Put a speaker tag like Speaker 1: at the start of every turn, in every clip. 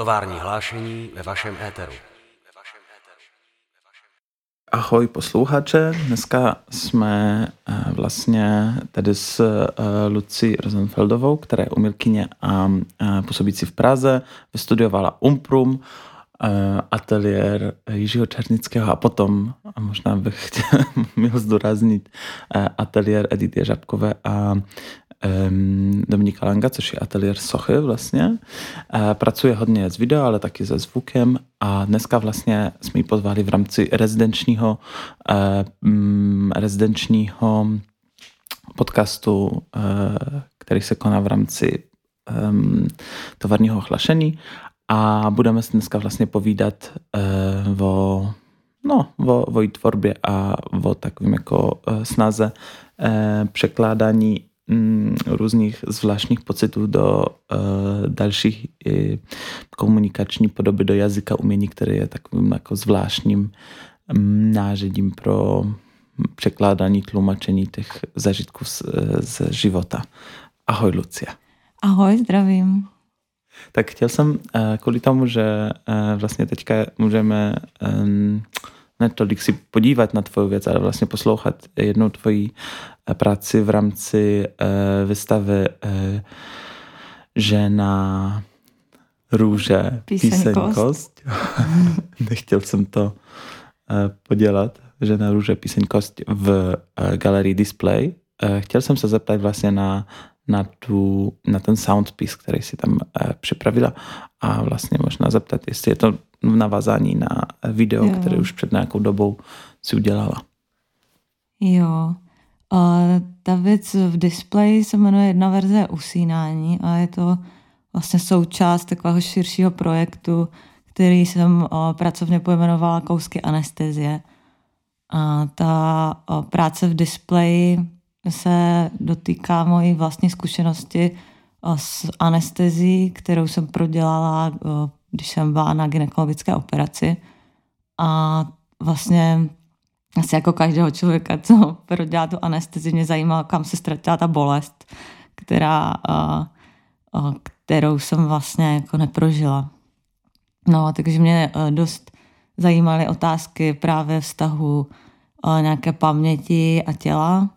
Speaker 1: Tovární hlášení ve vašem éteru.
Speaker 2: Ahoj posluchače, dneska jsme eh, vlastně tady s eh, Lucí Rosenfeldovou, která je umělkyně a eh, působící v Praze, vystudiovala Umprum, ateliér Jiřího Černického a potom, a možná bych chtěl, měl zdůraznit, ateliér Edity Žabkové a Dominika Langa, což je ateliér Sochy vlastně. Pracuje hodně s video, ale taky se zvukem a dneska vlastně jsme ji pozvali v rámci rezidenčního, mm, rezidenčního podcastu, který se koná v rámci tovarního ohlašení a budeme se dneska vlastně povídat o no, o, o tvorbě a o takovým jako snaze překládání Mm, různých zvláštních pocitů do uh, dalších i komunikační podoby do jazyka umění, který je takovým jako zvláštním um, nářadím pro překládání, tlumočení těch zažitků z, z života. Ahoj, Lucia.
Speaker 3: Ahoj, zdravím.
Speaker 2: Tak chtěl jsem uh, kvůli tomu, že vlastně teďka můžeme um, ne tolik si podívat na tvoju věc, ale vlastně poslouchat jednou tvoji eh, práci v rámci uh, výstavy uh, Žena růže
Speaker 3: píseňkost.
Speaker 2: Nechtěl jsem to uh, podělat. Žena růže píseňkost v uh, galerii Display. Uh, chtěl jsem se zeptat vlastně na na, tu, na ten soundpiece, který si tam uh, připravila a vlastně možná zeptat, jestli je to v navázání na video, jo. které už před nějakou dobou si udělala.
Speaker 3: Jo. Uh, ta věc v displeji se jmenuje jedna verze usínání a je to vlastně součást takového širšího projektu, který jsem pracovně pojmenovala kousky anestezie. A ta práce v displeji se dotýká mojí vlastní zkušenosti s anestezí, kterou jsem prodělala, když jsem byla na gynekologické operaci. A vlastně asi jako každého člověka, co prodělá tu anestezi, mě zajímalo, kam se ztratila ta bolest, která, kterou jsem vlastně jako neprožila. No, takže mě dost zajímaly otázky právě vztahu nějaké paměti a těla,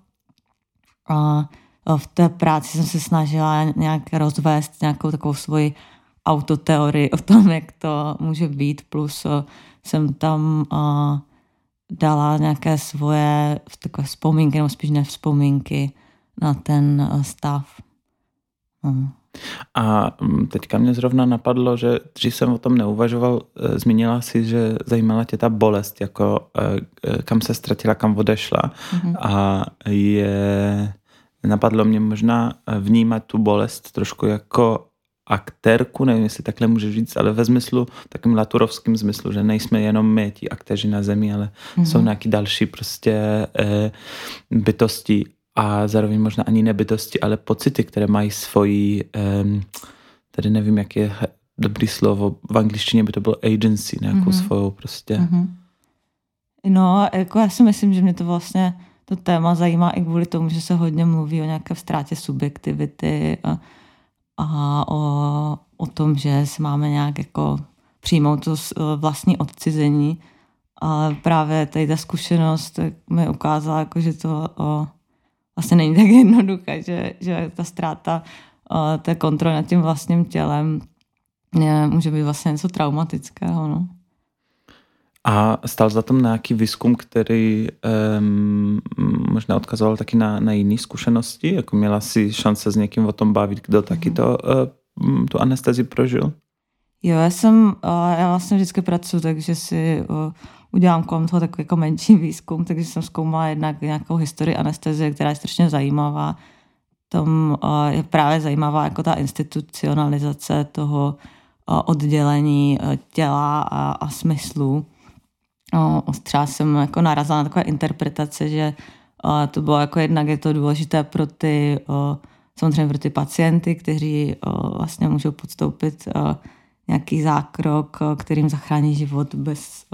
Speaker 3: a v té práci jsem se snažila nějak rozvést nějakou takovou svoji autoteorii o tom, jak to může být, plus jsem tam dala nějaké svoje takové vzpomínky, nebo spíš nevzpomínky na ten stav.
Speaker 2: Hmm. A mm, teďka mě zrovna napadlo, že dřív jsem o tom neuvažoval, zmínila si, že zajímala tě ta bolest, jako kam se ztratila, kam odešla. Mm-hmm. A je, napadlo mě možná vnímat tu bolest trošku jako aktérku, nevím, jestli takhle můžu říct, ale ve smyslu, takým laturovským smyslu, že nejsme jenom my, ti aktéři na zemi, ale mm-hmm. jsou nějaký další prostě e, bytosti a zároveň možná ani nebytosti, ale pocity, které mají svoji, um, tady nevím, jak je dobrý slovo, v angličtině by to bylo agency, nějakou mm-hmm. svou prostě. Mm-hmm.
Speaker 3: No, jako já si myslím, že mě to vlastně, to téma zajímá i kvůli tomu, že se hodně mluví o nějaké ztrátě subjektivity a, a o, o tom, že si máme nějak jako přijmout to vlastní odcizení. A právě tady ta zkušenost mi ukázala, jako, že to o, vlastně není tak jednoduché, že, že ta ztráta uh, té kontroly nad tím vlastním tělem je, může být vlastně něco traumatického. No.
Speaker 2: A stal za tom nějaký výzkum, který um, možná odkazoval taky na, na jiné zkušenosti? Jako měla si šance s někým o tom bavit, kdo taky to, uh, tu anestezi prožil?
Speaker 3: Jo, já jsem, uh, já vlastně vždycky pracuji, takže si uh, udělám kolem toho takový jako menší výzkum, takže jsem zkoumala jednak nějakou historii anestezie, která je strašně zajímavá. Tom je právě zajímavá jako ta institucionalizace toho oddělení těla a, a smyslu. Třeba jsem jako narazila na takové interpretace, že to bylo jako jednak je to důležité pro ty, samozřejmě pro ty pacienty, kteří vlastně můžou podstoupit nějaký zákrok, kterým zachrání život bez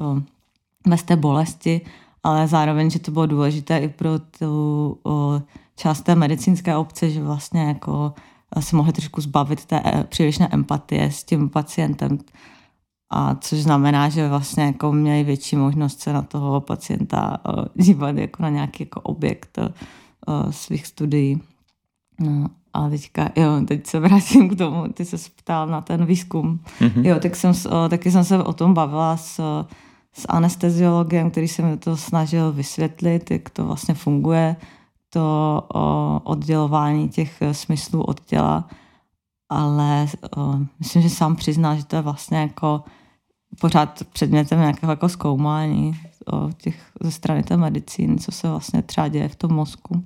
Speaker 3: bez té bolesti, ale zároveň, že to bylo důležité i pro tu o, část té medicínské obce, že vlastně jako se mohli trošku zbavit té přílišné empatie s tím pacientem. A což znamená, že vlastně jako měli větší možnost se na toho pacienta dívat jako na nějaký jako objekt svých studií. No, a teďka, jo, teď se vrátím k tomu, ty se ptal na ten výzkum. Mm-hmm. Jo, tak jsem, taky jsem se o tom bavila s, s anesteziologem, který se mi to snažil vysvětlit, jak to vlastně funguje, to o, oddělování těch smyslů od těla, ale o, myslím, že sám přizná, že to je vlastně jako pořád předmětem nějakého jako zkoumání o těch, ze strany té medicíny, co se vlastně třeba děje v tom mozku.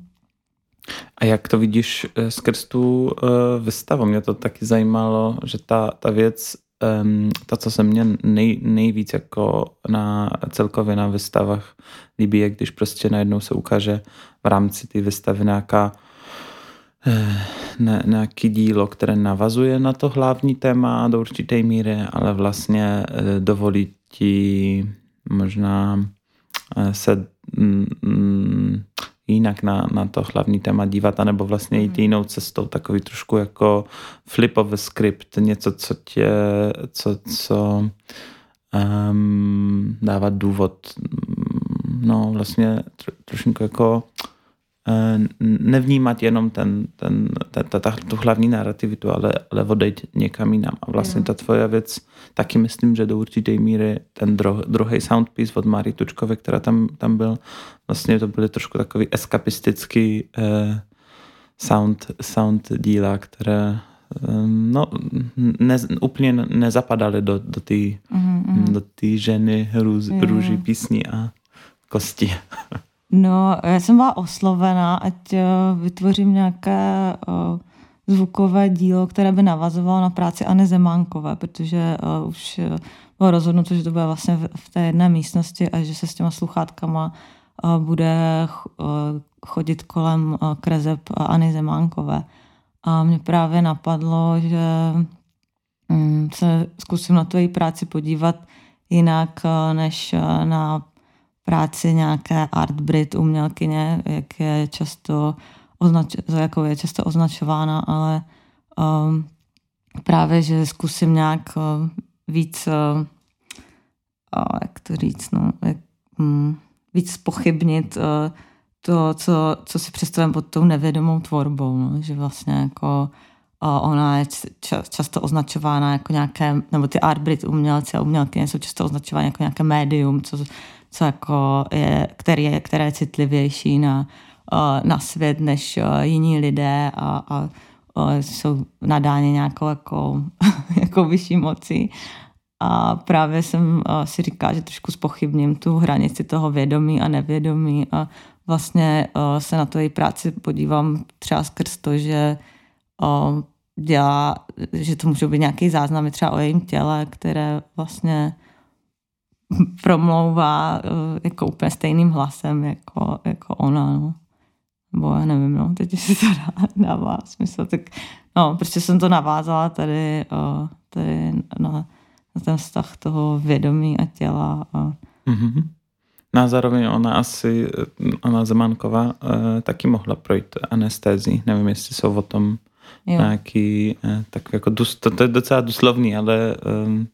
Speaker 2: A jak to vidíš eh, skrz tu uh, vystavu? Mě to taky zajímalo, že ta, ta věc, to, co se mně nej, nejvíc jako na celkově na vystavách líbí, je když prostě najednou se ukáže v rámci té vystavy nějaká eh, ne, nějaký dílo, které navazuje na to hlavní téma do určité míry, ale vlastně dovolí ti možná se mm, mm, jinak na, na to hlavní téma dívat, anebo vlastně jít mhm. jinou cestou, takový trošku jako flipový skript, něco, co tě, co, co um, dává důvod, no vlastně tro, trošku jako Eh, nevnímat jenom ten, ten, ta, ta, ta, tu hlavní narrativitu, ale, ale odejít někam jinam. A vlastně ta tvoje věc, taky myslím, že do určité míry ten dro, druhý soundpiece od Máry Tučkové, která tam, tam byl, vlastně to byly trošku takový eskapistický eh, sound, sound díla, které eh, no, ne, úplně nezapadaly do, do té mm-hmm. do ženy růž, růží písní a kosti.
Speaker 3: No, já jsem byla oslovena, ať eh, vytvořím nějaké uh, zvukové dílo, které by navazovalo na práci Anny Zemánkové, protože uh, už bylo rozhodnuto, že to bude vlastně v, té jedné místnosti a že se s těma sluchátkama bude chodit kolem krezeb Anny Zemánkové. A mě právě napadlo, že um, se zkusím na její práci podívat jinak, než na práci nějaké art Brit umělkyně, jak je často, označ, jako je často označována, ale um, právě, že zkusím nějak uh, víc, uh, jak to říct, no, jak, um, víc pochybnit uh, to, co, co si představím pod tou nevědomou tvorbou, no, že vlastně jako ona je často označována jako nějaké, nebo ty art Brit umělci a umělkyně jsou často označovány jako nějaké médium, co co jako je, který je, které je citlivější na, na svět než jiní lidé a, a, a jsou nadáni nějakou jako, jako vyšší moci. A právě jsem si říká, že trošku spochybním tu hranici toho vědomí a nevědomí a vlastně se na její práci podívám třeba skrz to, že dělá, že to můžou být nějaký záznamy třeba o jejím těle, které vlastně promlouvá eh, jako úplně stejným hlasem jako, jako ona, no. Nebo já nevím, no, teď si to dá, dává smysl. Tak, no, prostě jsem to navázala tady, uh, tady na, na ten vztah toho vědomí a těla. A... Mm-hmm.
Speaker 2: No a zároveň ona asi, ona Zemanková, taky mohla projít anestézii. Nevím, jestli jsou o tom jo. nějaký, tak jako, dus, to, to je docela doslovný, ale um,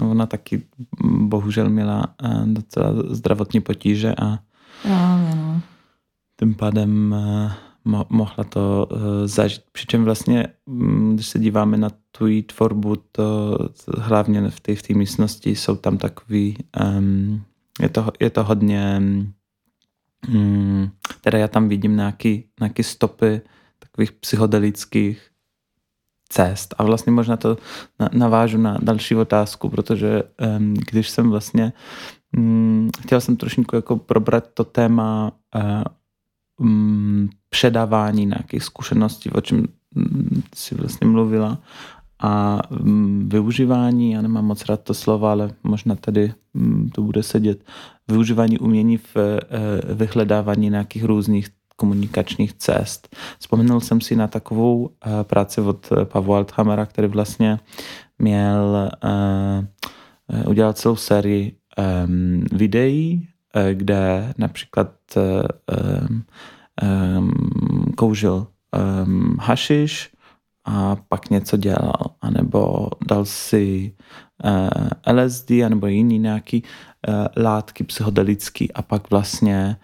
Speaker 2: No ona taky bohužel měla eh, docela zdravotní potíže a
Speaker 3: Právě, no.
Speaker 2: tím pádem eh, mo- mohla to eh, zažít. Přičem vlastně, mm, když se díváme na tu tvorbu, to hlavně v té v místnosti jsou tam takový, um, je, to, je to hodně, um, teda já tam vidím nějaký stopy takových psychodelických cest. A vlastně možná to navážu na další otázku, protože když jsem vlastně um, chtěl jsem trošku jako probrat to téma uh, um, předávání nějakých zkušeností, o čem si vlastně mluvila, a využívání, já nemám moc rád to slovo, ale možná tady to bude sedět, využívání umění v uh, vyhledávání nějakých různých komunikačních cest. Vzpomenul jsem si na takovou uh, práci od eh, Pavla Althamera, který vlastně měl uh, udělat celou sérii um, videí, kde například um, um, koužil hašiš, a pak něco dělal, anebo dal si LSD, anebo jiný nějaký látky psychodelický a pak vlastně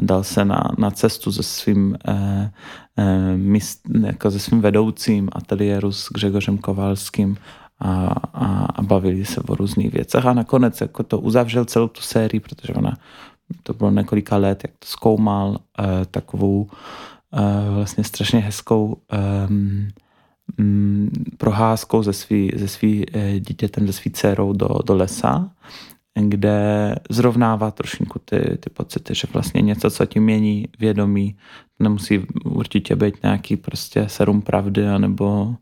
Speaker 2: dal se na, na cestu se svým uh, uh, mist, jako se svým vedoucím ateliéru s Gřegořem Kovalským a, a, a bavili se o různých věcech. A nakonec jako to uzavřel celou tu sérii, protože ona to bylo několika let, jak to zkoumal, uh, takovou uh, vlastně strašně hezkou um, proházkou ze svý, ze svý uh, dítětem, ze svý dcerou do, do lesa, kde zrovnává trošinku ty, ty pocity, že vlastně něco, co ti mění vědomí, nemusí určitě být nějaký prostě serum pravdy nebo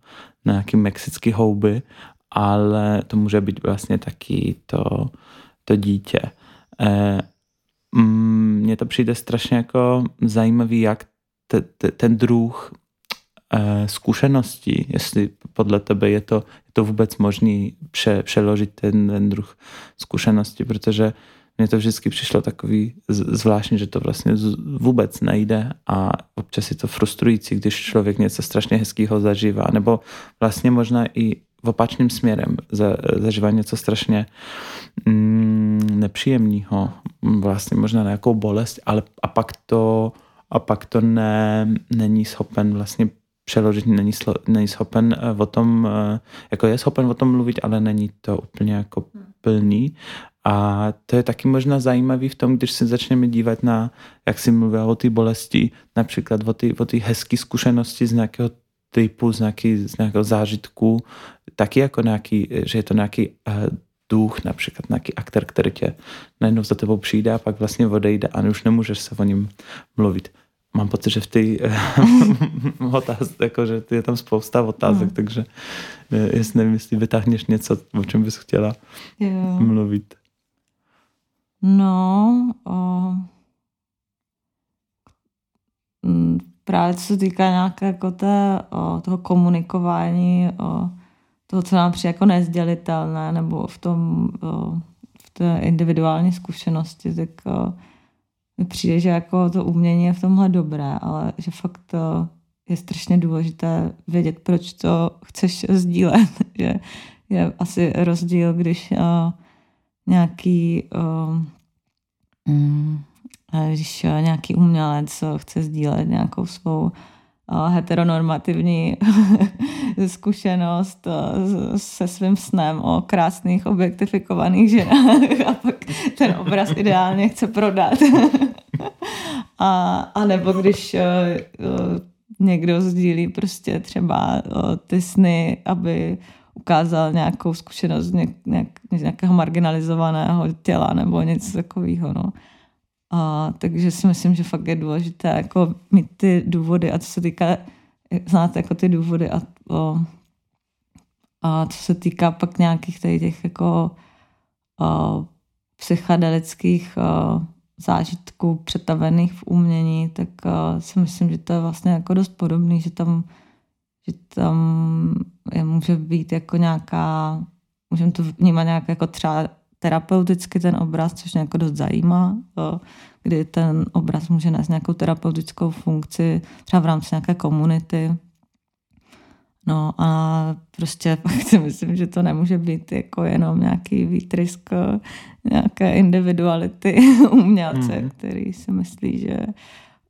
Speaker 2: nějaký mexický houby, ale to může být vlastně taky to, to dítě. Mm, mně to přijde strašně jako zajímavý, jak te, te, ten druh zkušeností, jestli podle tebe je to, je to vůbec možný pře, přeložit ten, ten druh zkušenosti, protože mně to vždycky přišlo takový zvláštní, že to vlastně vůbec nejde a občas je to frustrující, když člověk něco strašně hezkého zažívá, nebo vlastně možná i v opačným směrem za, zažívá něco strašně mm, nepříjemného, vlastně možná nějakou bolest, ale a pak to, a pak to ne, není schopen vlastně přeložit, není, slo, není schopen eh, o tom, eh, jako je schopen o tom mluvit, ale není to úplně jako plný. A to je taky možná zajímavý v tom, když se začneme dívat na, jak si mluvila o té bolesti, například o ty, o ty hezké zkušenosti z nějakého typu, z, nějaký, z nějakého zážitku, taky jako nějaký, že je to nějaký uh, duch, například nějaký aktor, který tě najednou za tebou přijde a pak vlastně odejde a už nemůžeš se o něm mluvit. Mám pocit, že v té uh, otázce, jako, že je tam spousta otázek, mm. takže uh, jestli nevím, jestli vytáhneš něco, o čem bys chtěla jo. mluvit.
Speaker 3: No, o, právě co se týká nějaké jako té, o, toho komunikování, o, toho, co nám přijde jako nezdělitelné, nebo v tom, o, v té individuální zkušenosti, tak o, mi přijde, že jako to umění je v tomhle dobré, ale že fakt to je strašně důležité vědět, proč to chceš sdílet. že je asi rozdíl, když o, nějaký mm, když nějaký umělec chce sdílet nějakou svou heteronormativní zkušenost se svým snem o krásných objektifikovaných ženách a pak ten obraz ideálně chce prodat. a, a nebo když někdo sdílí prostě třeba ty sny, aby ukázal nějakou zkušenost nějak, nějak, nějakého marginalizovaného těla nebo něco takového. No. A, takže si myslím, že fakt je důležité jako mít ty důvody a co se týká, znáte jako ty důvody a, o, a co se týká pak nějakých tady těch jako o, psychedelických o, zážitků přetavených v umění, tak o, si myslím, že to je vlastně jako dost podobný, že tam, že tam je, může být jako nějaká, můžeme to vnímat nějak jako třeba terapeuticky ten obraz, což mě jako dost zajímá, kdy ten obraz může nést nějakou terapeutickou funkci, třeba v rámci nějaké komunity. No a prostě pak si myslím, že to nemůže být jako jenom nějaký výtrysk nějaké individuality umělce, mm. který si myslí, že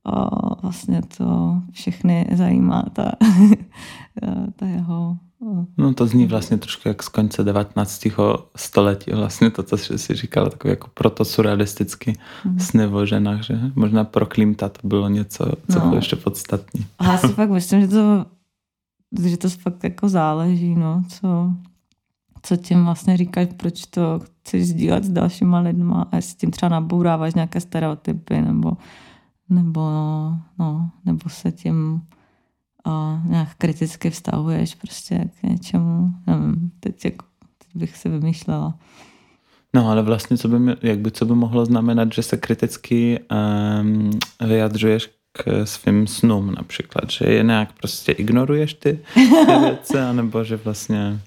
Speaker 3: o, vlastně to všechny zajímá ta, ta jeho
Speaker 2: No to zní vlastně trošku jak z konce 19. století, vlastně to, co jsi říkala, takový jako proto surrealisticky mm. sny o ženách, že možná pro Klimta to bylo něco, co no. bylo ještě podstatní.
Speaker 3: A já si fakt myslím, že to, že to fakt jako záleží, no, co, co tím vlastně říkáš, proč to chceš sdílet s dalšíma lidma a jestli tím třeba nabouráváš nějaké stereotypy nebo, nebo, no, nebo se tím a nějak kriticky vztahuješ prostě k něčemu. Nevím, teď, jako, teď bych si vymýšlela.
Speaker 2: No ale vlastně, co by, jak by, co by mohlo znamenat, že se kriticky um, vyjadřuješ k svým snům například, že je nějak prostě ignoruješ ty, ty věci, anebo že vlastně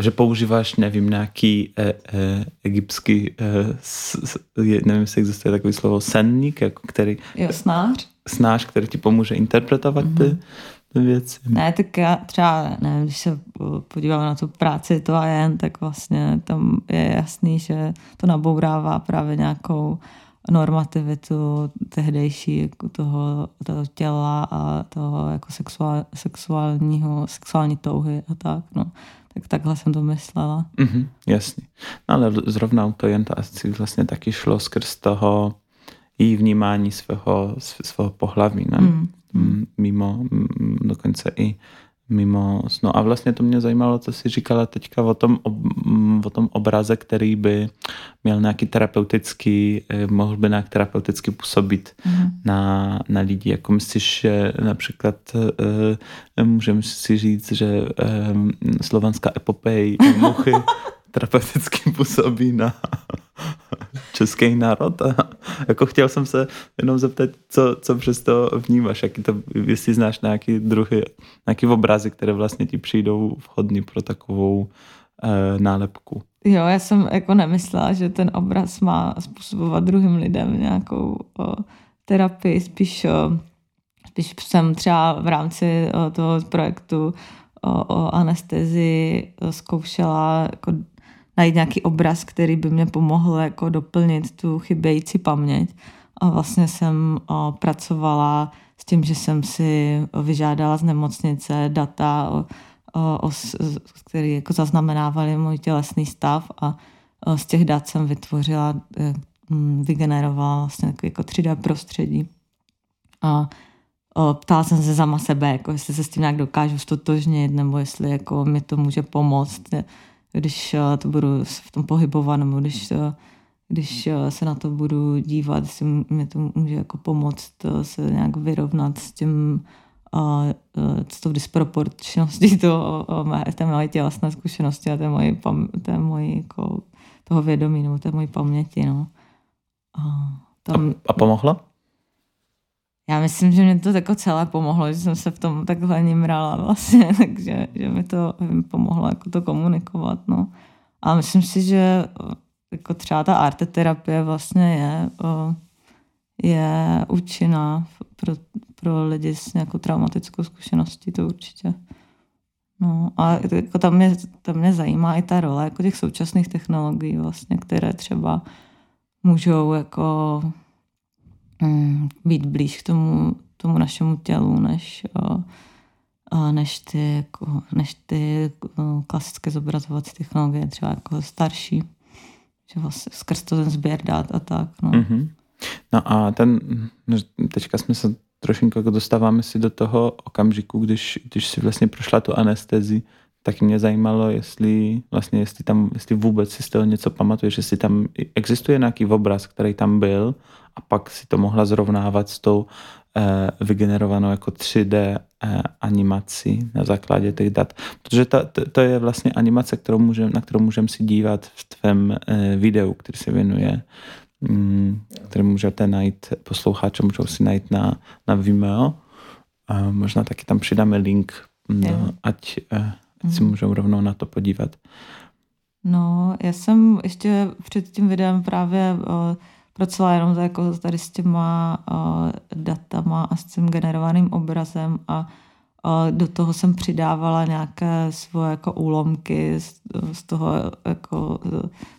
Speaker 2: že používáš, nevím, nějaký e, e, egyptský, e, s, s, nevím, jestli existuje takový slovo, senník, jako který...
Speaker 3: Jo, snář
Speaker 2: snáš, který ti pomůže interpretovat ty, mm-hmm. věci.
Speaker 3: Ne, tak já třeba, ne, když se podívám na tu práci to a jen, tak vlastně tam je jasný, že to nabourává právě nějakou normativitu tehdejší jako toho, toho těla a toho jako sexuál, sexuálního, sexuální touhy a tak, no. Tak takhle jsem to myslela.
Speaker 2: Mm-hmm, jasně. No ale zrovna u to jen to asi vlastně taky šlo skrz toho její vnímání svého, svého pohlaví, ne? Mm. Mimo, dokonce i mimo snu. A vlastně to mě zajímalo, co jsi říkala teďka o tom, o tom obraze, který by měl nějaký terapeutický, eh, mohl by nějak terapeuticky působit mm. na, na lidi. Jako myslíš, že například uh, můžeme si říct, že um, slovanská epopej muchy terapeuticky působí na český národ. A jako chtěl jsem se jenom zeptat, co, co přes to vnímáš, jaký to, jestli znáš nějaký druhy, nějaký obrazy, které vlastně ti přijdou vhodný pro takovou e, nálepku.
Speaker 3: Jo, já jsem jako nemyslela, že ten obraz má způsobovat druhým lidem nějakou o, terapii, spíš, o, spíš jsem třeba v rámci o, toho projektu o, o anestezii zkoušela jako najít nějaký obraz, který by mě pomohl jako doplnit tu chybějící paměť. A vlastně jsem o, pracovala s tím, že jsem si vyžádala z nemocnice data, o, o, který jako zaznamenávali můj tělesný stav a o, z těch dat jsem vytvořila, e, vygenerovala vlastně jako 3D prostředí. A o, ptala jsem se sama sebe, jako jestli se s tím nějak dokážu stotožnit, nebo jestli jako mi to může pomoct když eh, to budu v tom pohybovat, nebo když, to, když eh, se na to budu dívat, jestli mi to může jako pomoct eh, se nějak vyrovnat s tím, s tou disproporčností toho, té moje tělesné zkušenosti a té moje, té moje jako, toho vědomí nebo té moje paměti. No.
Speaker 2: A, tam, a, a pomohlo?
Speaker 3: Já myslím, že mě to jako celé pomohlo, že jsem se v tom takhle nimrala vlastně, takže že mi to pomohlo jako to komunikovat, no. A myslím si, že jako třeba ta arteterapie vlastně je, je účinná pro, pro lidi s nějakou traumatickou zkušeností, to určitě. No a jako tam, mě, tam mě zajímá i ta role jako těch současných technologií vlastně, které třeba můžou jako mm, být blíž k tomu, tomu našemu tělu, než, než ty, jako, než ty uh, klasické zobrazovací technologie, třeba jako starší. Že vlastně skrz to ten sběr dát a tak. No. Mm-hmm.
Speaker 2: No a ten, teďka jsme se trošinku jako dostáváme si do toho okamžiku, když, když si vlastně prošla tu anestezi, tak mě zajímalo, jestli vlastně, jestli tam, jestli vůbec si z toho něco pamatuješ, jestli tam existuje nějaký obraz, který tam byl a pak si to mohla zrovnávat s tou eh, vygenerovanou jako 3D eh, animací na základě těch dat. Protože to, to, to je vlastně animace, kterou můžem, na kterou můžeme si dívat v tvém eh, videu, který se věnuje mm, který můžete najít, posluchače můžou si najít na, na Vimeo. A možná taky tam přidáme link, no, ať, ať si mhm. můžou rovnou na to podívat.
Speaker 3: No, já jsem ještě před tím videem právě uh, pracovala jenom jako tady s těma uh, datama a s tím generovaným obrazem a uh, do toho jsem přidávala nějaké svoje jako úlomky z, z toho, jako,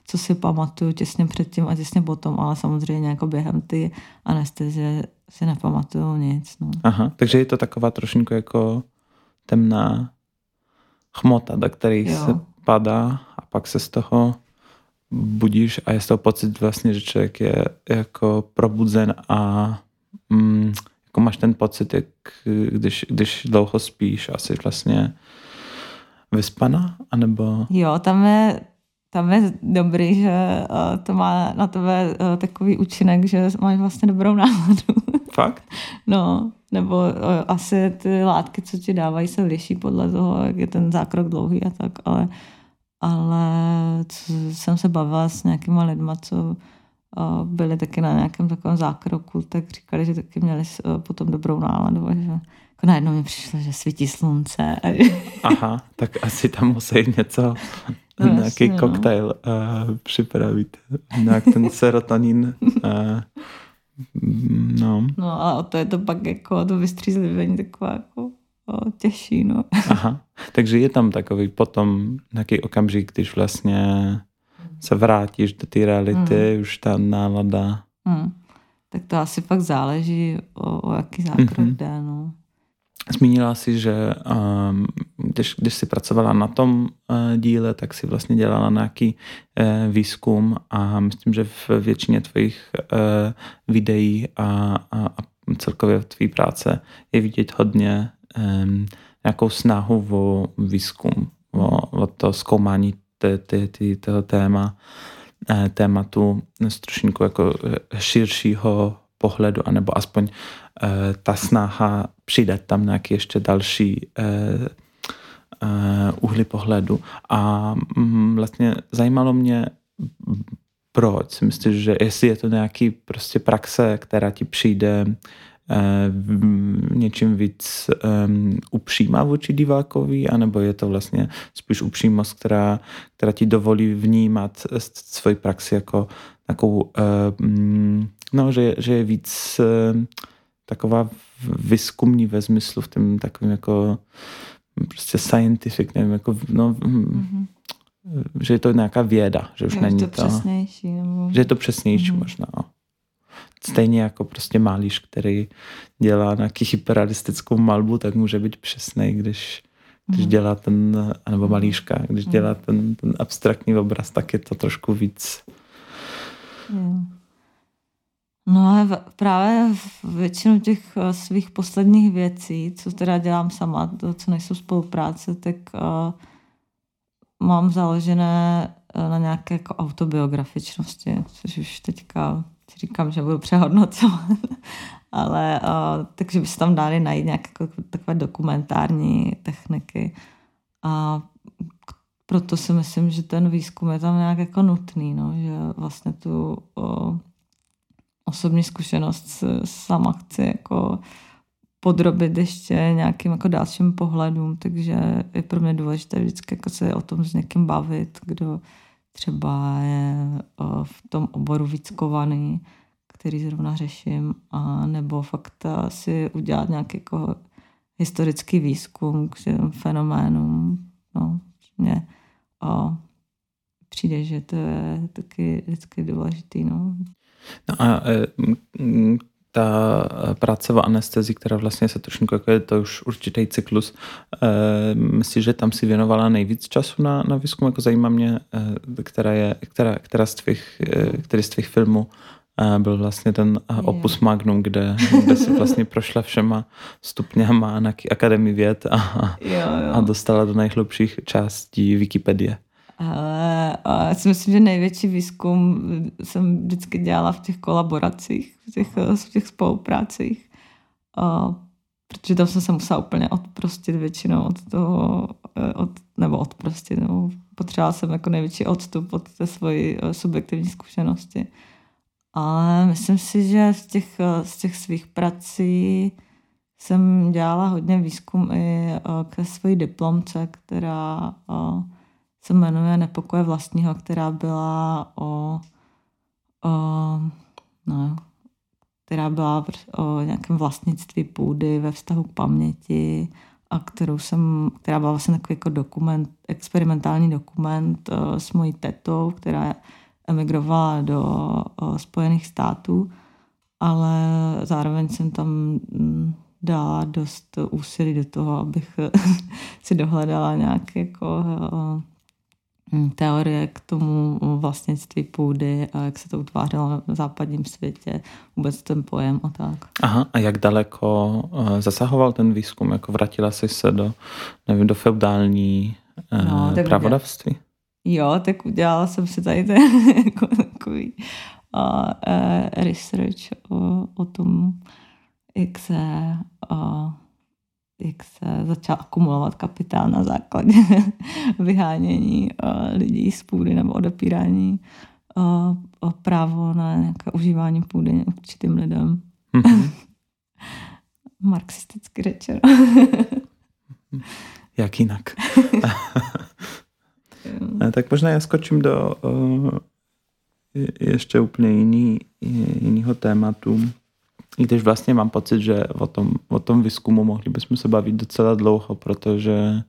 Speaker 3: co si pamatuju těsně předtím a těsně potom, ale samozřejmě jako během ty anestezie si nepamatuju nic. No.
Speaker 2: Aha, takže je to taková trošku jako temná chmota, do které se padá a pak se z toho budíš a je z toho pocit vlastně, že člověk je jako probudzen a mm, jako máš ten pocit, jak když, když dlouho spíš, asi vlastně vyspana, anebo...
Speaker 3: Jo, tam je, tam je dobrý, že uh, to má na tebe uh, takový účinek, že máš vlastně dobrou náladu.
Speaker 2: Fakt?
Speaker 3: No, nebo uh, asi ty látky, co ti dávají, se liší podle toho, jak je ten zákrok dlouhý a tak, ale ale jsem se bavila s nějakýma lidma, co byli taky na nějakém takovém zákroku, tak říkali, že taky měli potom dobrou náladu, že jako najednou mi přišlo, že svítí slunce.
Speaker 2: Aha, tak asi tam musí něco, no, nějaký jasně, koktejl no. uh, připravit, nějak ten serotonin. Uh,
Speaker 3: no. no a to je to pak jako to vystřízlivění taková jako o, těžší. No.
Speaker 2: Aha, takže je tam takový potom nějaký okamžik, když vlastně se vrátíš do té reality, hmm. už ta nálada.
Speaker 3: Hmm. Tak to asi pak záleží, o, o jaký zákrok mm-hmm. jde. No.
Speaker 2: Zmínila si, že um, když, když jsi pracovala na tom uh, díle, tak si vlastně dělala nějaký uh, výzkum a myslím, že v většině tvých uh, videí a, a, a celkově tvý práce je vidět hodně um, nějakou snahu o výzkum, o, o to zkoumání toho téma, tématu trošku jako širšího pohledu, anebo aspoň ta snaha přidat tam nějaký ještě další uhly pohledu. A mm, vlastně zajímalo mě, proč si myslíš, že jestli je to nějaký prostě praxe, která ti přijde Eh, něčím víc upřímá vůči divákovi, anebo je to vlastně spíš upřímnost, která, která ti dovolí vnímat svoji praxi jako takovou, um, no, že, že je víc taková výzkumní ve smyslu v tom takovým jako prostě scientific, nevím, jako, no, mm-hmm. že je to nějaká věda, že už
Speaker 3: je
Speaker 2: není
Speaker 3: to, to přesnější. Nebo...
Speaker 2: Že je to přesnější mm-hmm. možná. No. Stejně jako prostě malíř, který dělá nějaký hyperrealistickou malbu, tak může být přesný, když, když mhm. dělá ten, nebo malířka, když mhm. dělá ten, ten abstraktní obraz, tak je to trošku víc.
Speaker 3: No a právě většinu těch eh, svých posledních věcí, co teda dělám sama, to, co nejsou spolupráce, tak uh, mám založené uh, na nějaké jako autobiografičnosti, což už teďka říkám, že budu přehodnocovat, ale uh, takže by se tam dali najít nějaké jako, takové dokumentární techniky. A proto si myslím, že ten výzkum je tam nějak jako nutný, no, že vlastně tu uh, osobní zkušenost sama chci jako podrobit ještě nějakým jako dalším pohledům, takže je pro mě důležité vždycky jako se o tom s někým bavit, kdo třeba je v tom oboru víc kovaný, který zrovna řeším, a nebo fakt si udělat nějaký jako historický výzkum k těm fenoménům. No, mě a přijde, že to je taky vždycky důležitý. No.
Speaker 2: No a e, ta práce v anestezi, která vlastně se trošku, jako je to už určitý cyklus, e, myslíš, že tam si věnovala nejvíc času na, na výzkum? Jako zajímá mě, e, která, je, která, která z tvých, který z tvých filmů byl vlastně ten opus magnum, kde, kde si vlastně prošla všema stupněma na Akademii věd a, jo, jo. a dostala do nejhlubších částí Wikipedie.
Speaker 3: Ale já si myslím, že největší výzkum jsem vždycky dělala v těch kolaboracích, v těch, v těch spoluprácích. A, protože tam jsem se musela úplně odprostit většinou od toho, e, od, nebo odprostit, nebo potřebovala jsem jako největší odstup od té svojí e, subjektivní zkušenosti. Ale myslím si, že z těch, e, z těch svých prací jsem dělala hodně výzkum i ke své diplomce, která se jmenuje Nepokoje vlastního, která byla o, o no, která byla o nějakém vlastnictví půdy ve vztahu k paměti a kterou jsem, která byla vlastně takový jako dokument, experimentální dokument s mojí tetou, která emigrovala do Spojených států, ale zároveň jsem tam mm, dala dost úsilí do toho, abych si dohledala nějaké jako teorie k tomu vlastnictví půdy a jak se to utvářelo na západním světě, vůbec ten pojem a tak.
Speaker 2: Aha, a jak daleko uh, zasahoval ten výzkum? Jako vrátila jsi se do, nevím, do feudální uh, no, pravodavství?
Speaker 3: Jo, tak udělala jsem si tady ten jako takový uh, research o, o tom, jak se uh, jak se začal akumulovat kapitál na základě vyhánění uh, lidí z půdy nebo odepírání uh, právo na nějaké užívání půdy určitým lidem. Mm-hmm. Marxisticky řečeno.
Speaker 2: Jak jinak? tak možná já skočím do uh, ještě úplně jiný, jiného tématu. Když vlastně mám pocit, že o tom, o tom výzkumu mohli bychom se bavit docela dlouho, protože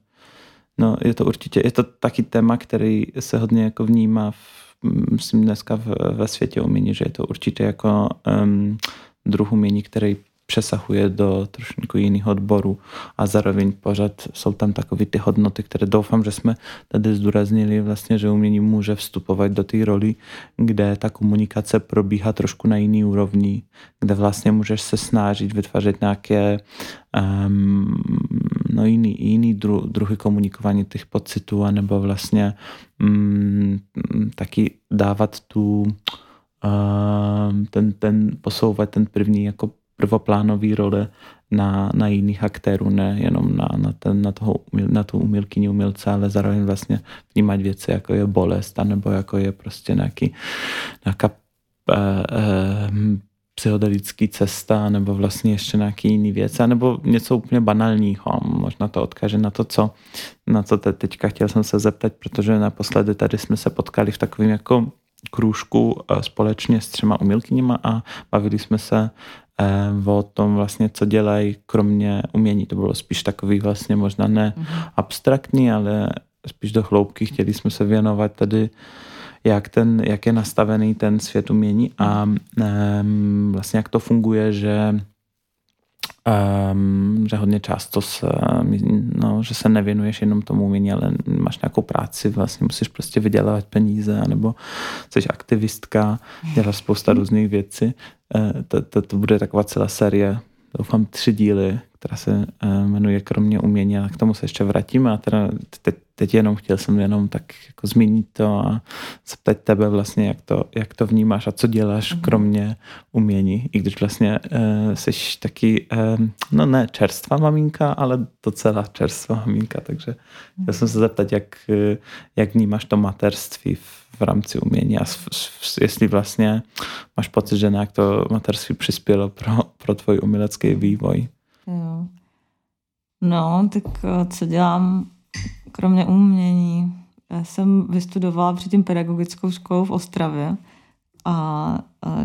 Speaker 2: no, je to určitě, je to taky téma, který se hodně jako vnímá v, myslím dneska v, ve světě umění, že je to určitě jako um, druh umění, který přesahuje do trošku jiných odborů a zároveň pořád jsou tam takové ty hodnoty, které doufám, že jsme tady zdůraznili vlastně, že umění může vstupovat do té roli, kde ta komunikace probíhá trošku na jiný úrovni, kde vlastně můžeš se snažit vytvářet nějaké um, no jiný, jiný dru, druhy komunikování těch pocitů, anebo vlastně um, taky dávat tu um, ten, ten posouvat ten první jako prvoplánový role na, na jiných aktérů, ne jenom na, na, ten, na, toho, na tu umělkyni umělce, ale zároveň vlastně vnímat věci, jako je bolest, nebo jako je prostě nějaký, nějaká eh, eh, psychodelický cesta, nebo vlastně ještě nějaký jiný věc, nebo něco úplně banálního. Možná to odkáže na to, co, na co te, teďka chtěl jsem se zeptat, protože naposledy tady jsme se potkali v takovém jako krůžku eh, společně s třema umělkyněma a bavili jsme se o tom vlastně, co dělají kromě umění. To bylo spíš takový vlastně možná ne mm-hmm. abstraktní, ale spíš do hloubky. Chtěli jsme se věnovat tady jak, ten, jak je nastavený ten svět umění a um, vlastně jak to funguje, že um, že hodně často se, no, že se nevěnuješ jenom tomu umění, ale máš nějakou práci, vlastně musíš prostě vydělávat peníze, nebo jsi aktivistka, děláš spousta různých věcí. Uh, to, to, to bude taková celá série, doufám tři díly, která se uh, jmenuje Kromě umění a k tomu se ještě vrátíme a teda teď, teď jenom chtěl jsem jenom tak jako zmínit to a zeptat tebe vlastně, jak to, jak to vnímáš a co děláš mm. kromě umění, i když vlastně uh, jsi taky, uh, no ne čerstvá maminka, ale docela čerstvá maminka, takže chtěl jsem se zeptat, jak, jak vnímáš to materství v, v rámci umění a jestli vlastně máš pocit, že nějak to materství přispělo pro, pro tvůj umělecký vývoj.
Speaker 3: No, tak eh, co dělám kromě umění? Já jsem vystudovala předtím pedagogickou školu v Ostravě a, a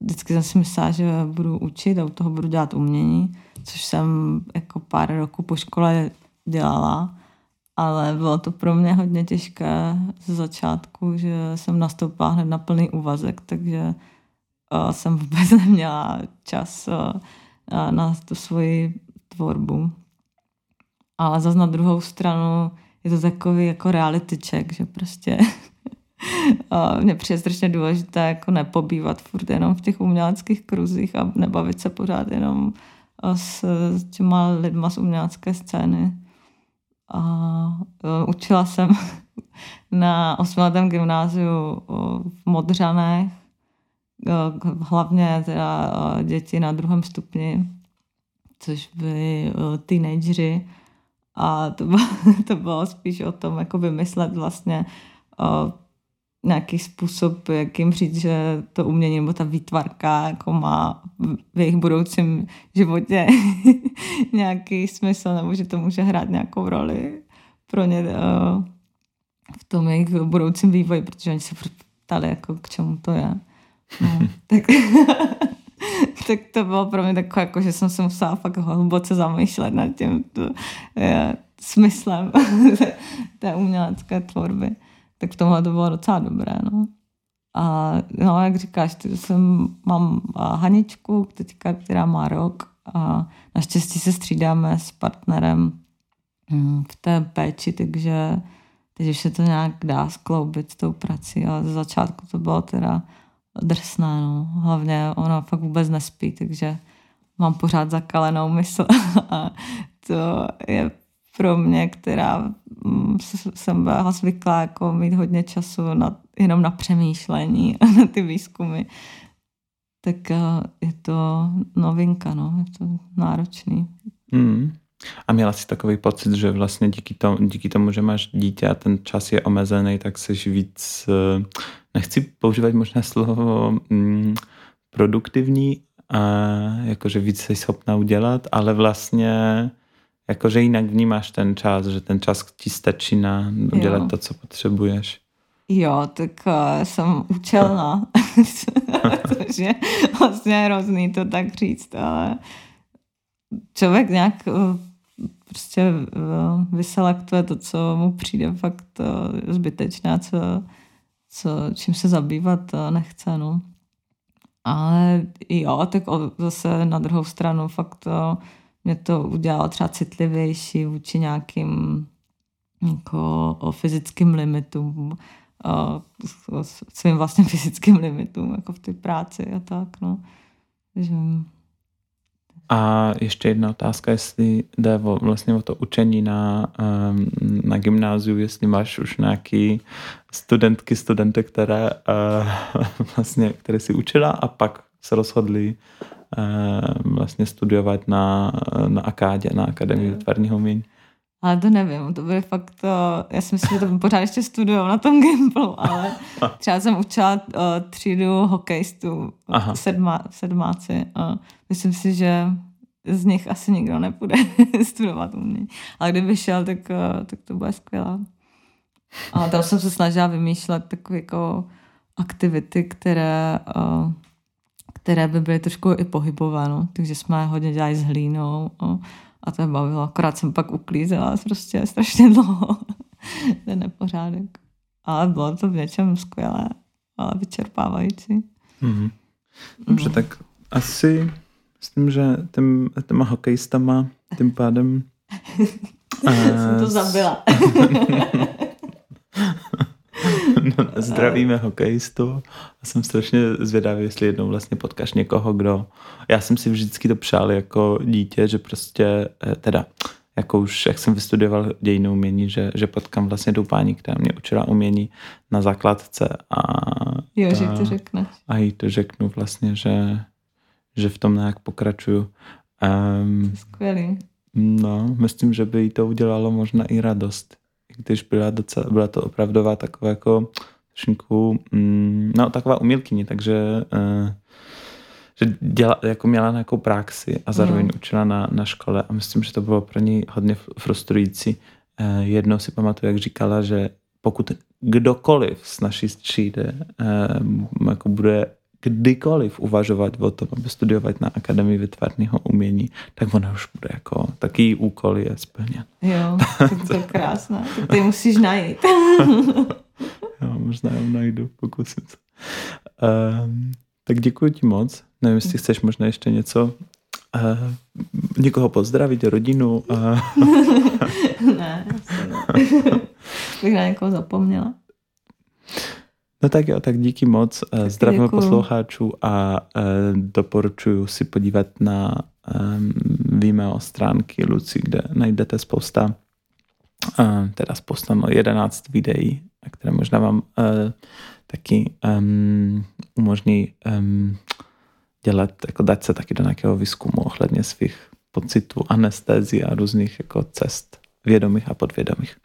Speaker 3: vždycky jsem si myslela, že budu učit a u toho budu dělat umění, což jsem jako pár roků po škole dělala, ale bylo to pro mě hodně těžké ze začátku, že jsem nastoupila hned na plný úvazek, takže uh, jsem vůbec neměla čas na tu svoji tvorbu. Ale zase na druhou stranu je to takový jako reality check, že prostě mně přijde strašně důležité jako nepobývat furt jenom v těch uměleckých kruzích a nebavit se pořád jenom s, těma lidma z umělecké scény. A uh, učila jsem na osmiletém gymnáziu v Modřanech, hlavně teda děti na druhém stupni, což byli teenageři. A to bylo, to bylo spíš o tom, jako vymyslet vlastně nějaký způsob, jak jim říct, že to umění nebo ta výtvarka jako má v jejich budoucím životě nějaký smysl, nebo že to může hrát nějakou roli pro ně v tom jejich budoucím vývoji, protože oni se ptali, jako k čemu to je. No, tak, tak to bylo pro mě takové, jako, že jsem se musela fakt hluboce zamýšlet nad tím to, je, smyslem té umělecké tvorby. Tak v tomhle to bylo docela dobré. No. A no, jak říkáš, ty jsem, mám Haničku, teďka, která má rok a naštěstí se střídáme s partnerem hm, v té péči, takže už se to nějak dá skloubit s tou prací, ale ze začátku to bylo teda drsná, no. Hlavně ona fakt vůbec nespí, takže mám pořád zakalenou mysl a to je pro mě, která mm, jsem byla zvyklá jako mít hodně času na, jenom na přemýšlení a na ty výzkumy, tak eh, je to novinka, no, je to náročný.
Speaker 2: Hmm. A měla jsi takový pocit, že vlastně díky tomu, díky tomu, že máš dítě a ten čas je omezený, tak jsi víc, eh, nechci používat možná slovo mm, produktivní, a jakože víc jsi schopná udělat, ale vlastně jakože jinak vnímáš ten čas, že ten čas ti stačí na udělat jo. to, co potřebuješ.
Speaker 3: Jo, tak uh, jsem učelná, což je vlastně hrozný to tak říct, ale člověk nějak uh, prostě uh, vyselektuje to, co mu přijde fakt uh, zbytečné, co, co, čím se zabývat uh, nechce, no. Ale jo, tak zase na druhou stranu fakt to, mě to udělalo třeba citlivější vůči nějakým jako o fyzickým limitům, o svým vlastním fyzickým limitům, jako v té práci a tak, no. Takže...
Speaker 2: A ještě jedna otázka, jestli jde o, vlastně o to učení na, na gymnáziu, jestli máš už nějaký studentky, studenty, které vlastně, které si učila a pak se rozhodli vlastně studovat na, na Akádě, na Akademii výtvarného umění.
Speaker 3: Ale to nevím, to by fakt to, já si myslím, že to pořád ještě studuju na tom Gimplu, ale třeba jsem učila uh, třídu hokejistů, sedma, sedmáci a myslím si, že z nich asi nikdo nepůjde studovat umění. Ale kdyby šel, tak, uh, tak to bude skvělé. A tam jsem se snažila vymýšlet takové jako aktivity, které, uh, které by byly trošku i pohybové, no. takže jsme hodně dělali s hlínou. Uh, a to je bavilo. Akorát jsem pak uklízela prostě strašně dlouho. Ten nepořádek. Ale bylo to v něčem skvělé, ale vyčerpávající.
Speaker 2: Mm-hmm. Dobře, mm. tak asi myslím, že tím, těma hokejistama tím pádem...
Speaker 3: jsem to zabila.
Speaker 2: no, zdravíme hokejistu a jsem strašně zvědavý, jestli jednou vlastně potkáš někoho, kdo... Já jsem si vždycky to přál jako dítě, že prostě eh, teda jako už, jak jsem vystudoval dějinu umění, že, že potkám vlastně doupání, která mě učila umění na základce a...
Speaker 3: Jo, ta, že to řekneš.
Speaker 2: A jí to řeknu vlastně, že, že v tom nějak pokračuju. Um,
Speaker 3: Skvělý.
Speaker 2: No, myslím, že by jí to udělalo možná i radost když byla, docela, byla to opravdová taková jako trošku, mm, no taková umělkyně, takže uh, že děla, jako měla nějakou praxi a zároveň mm. učila na, na škole a myslím, že to bylo pro ní hodně frustrující. Uh, jednou si pamatuju, jak říkala, že pokud kdokoliv z naší třídy uh, jako bude kdykoliv uvažovat o tom, aby studovat na Akademii vytvarného umění, tak ona už bude jako, taký úkol je splněn.
Speaker 3: Jo, tak to je krásné. Tak ty musíš najít.
Speaker 2: jo, možná jo najdu, pokusím se. Um, tak děkuji ti moc. Nevím, jestli chceš možná ještě něco uh, někoho pozdravit, rodinu. Uh.
Speaker 3: ne, ne. Bych na někoho zapomněla.
Speaker 2: No tak jo, tak díky moc. Eh, zdravím posluchačů a uh, doporučuji si podívat na um, Vimeo stránky Luci, kde najdete spousta, uh, teda spousta, no 11 videí, které možná vám taky um, umožní um, dělat, jako dát se taky do nějakého výzkumu ohledně svých pocitů, anestézy a různých jako cest vědomých a podvědomých.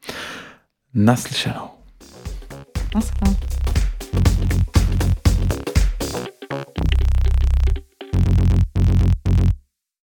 Speaker 2: Naslyšenou.
Speaker 3: Naschle.